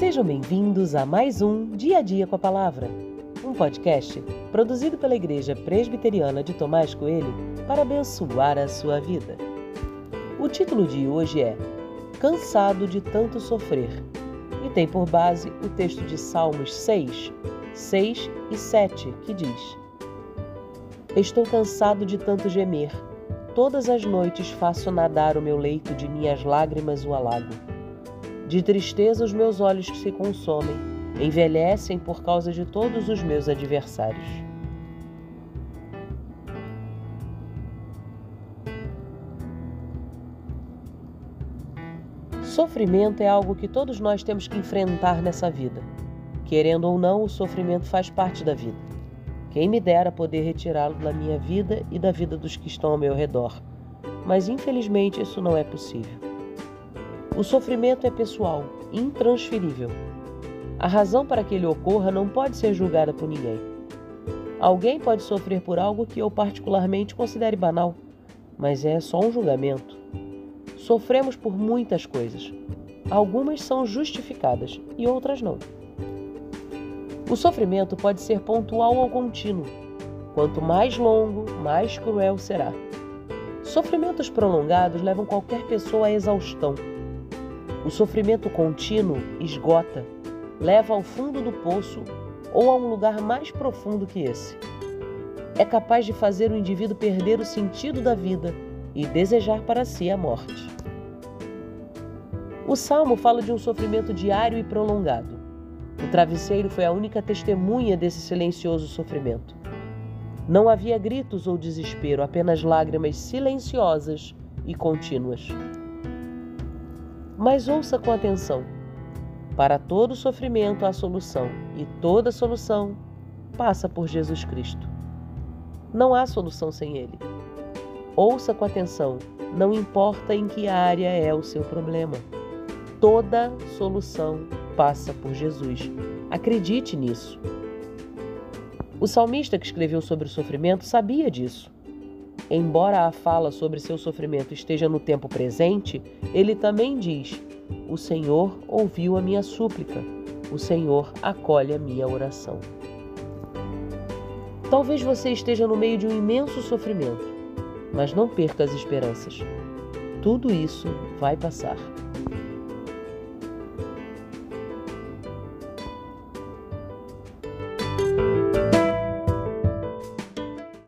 Sejam bem-vindos a mais um Dia a Dia com a Palavra, um podcast produzido pela Igreja Presbiteriana de Tomás Coelho para abençoar a sua vida. O título de hoje é Cansado de Tanto Sofrer e tem por base o texto de Salmos 6, 6 e 7, que diz: Estou cansado de tanto gemer. Todas as noites faço nadar o meu leito de minhas lágrimas o alago. De tristeza os meus olhos se consomem, envelhecem por causa de todos os meus adversários. Sofrimento é algo que todos nós temos que enfrentar nessa vida. Querendo ou não, o sofrimento faz parte da vida. Quem me dera poder retirá-lo da minha vida e da vida dos que estão ao meu redor. Mas infelizmente isso não é possível. O sofrimento é pessoal, intransferível. A razão para que ele ocorra não pode ser julgada por ninguém. Alguém pode sofrer por algo que eu particularmente considere banal, mas é só um julgamento. Sofremos por muitas coisas. Algumas são justificadas e outras não. O sofrimento pode ser pontual ou contínuo. Quanto mais longo, mais cruel será. Sofrimentos prolongados levam qualquer pessoa à exaustão. O sofrimento contínuo esgota, leva ao fundo do poço ou a um lugar mais profundo que esse. É capaz de fazer o indivíduo perder o sentido da vida e desejar para si a morte. O salmo fala de um sofrimento diário e prolongado. O travesseiro foi a única testemunha desse silencioso sofrimento. Não havia gritos ou desespero, apenas lágrimas silenciosas e contínuas. Mas ouça com atenção. Para todo sofrimento há solução, e toda solução passa por Jesus Cristo. Não há solução sem Ele. Ouça com atenção, não importa em que área é o seu problema. Toda solução passa por Jesus. Acredite nisso. O salmista que escreveu sobre o sofrimento sabia disso. Embora a fala sobre seu sofrimento esteja no tempo presente, ele também diz: O Senhor ouviu a minha súplica, o Senhor acolhe a minha oração. Talvez você esteja no meio de um imenso sofrimento, mas não perca as esperanças. Tudo isso vai passar.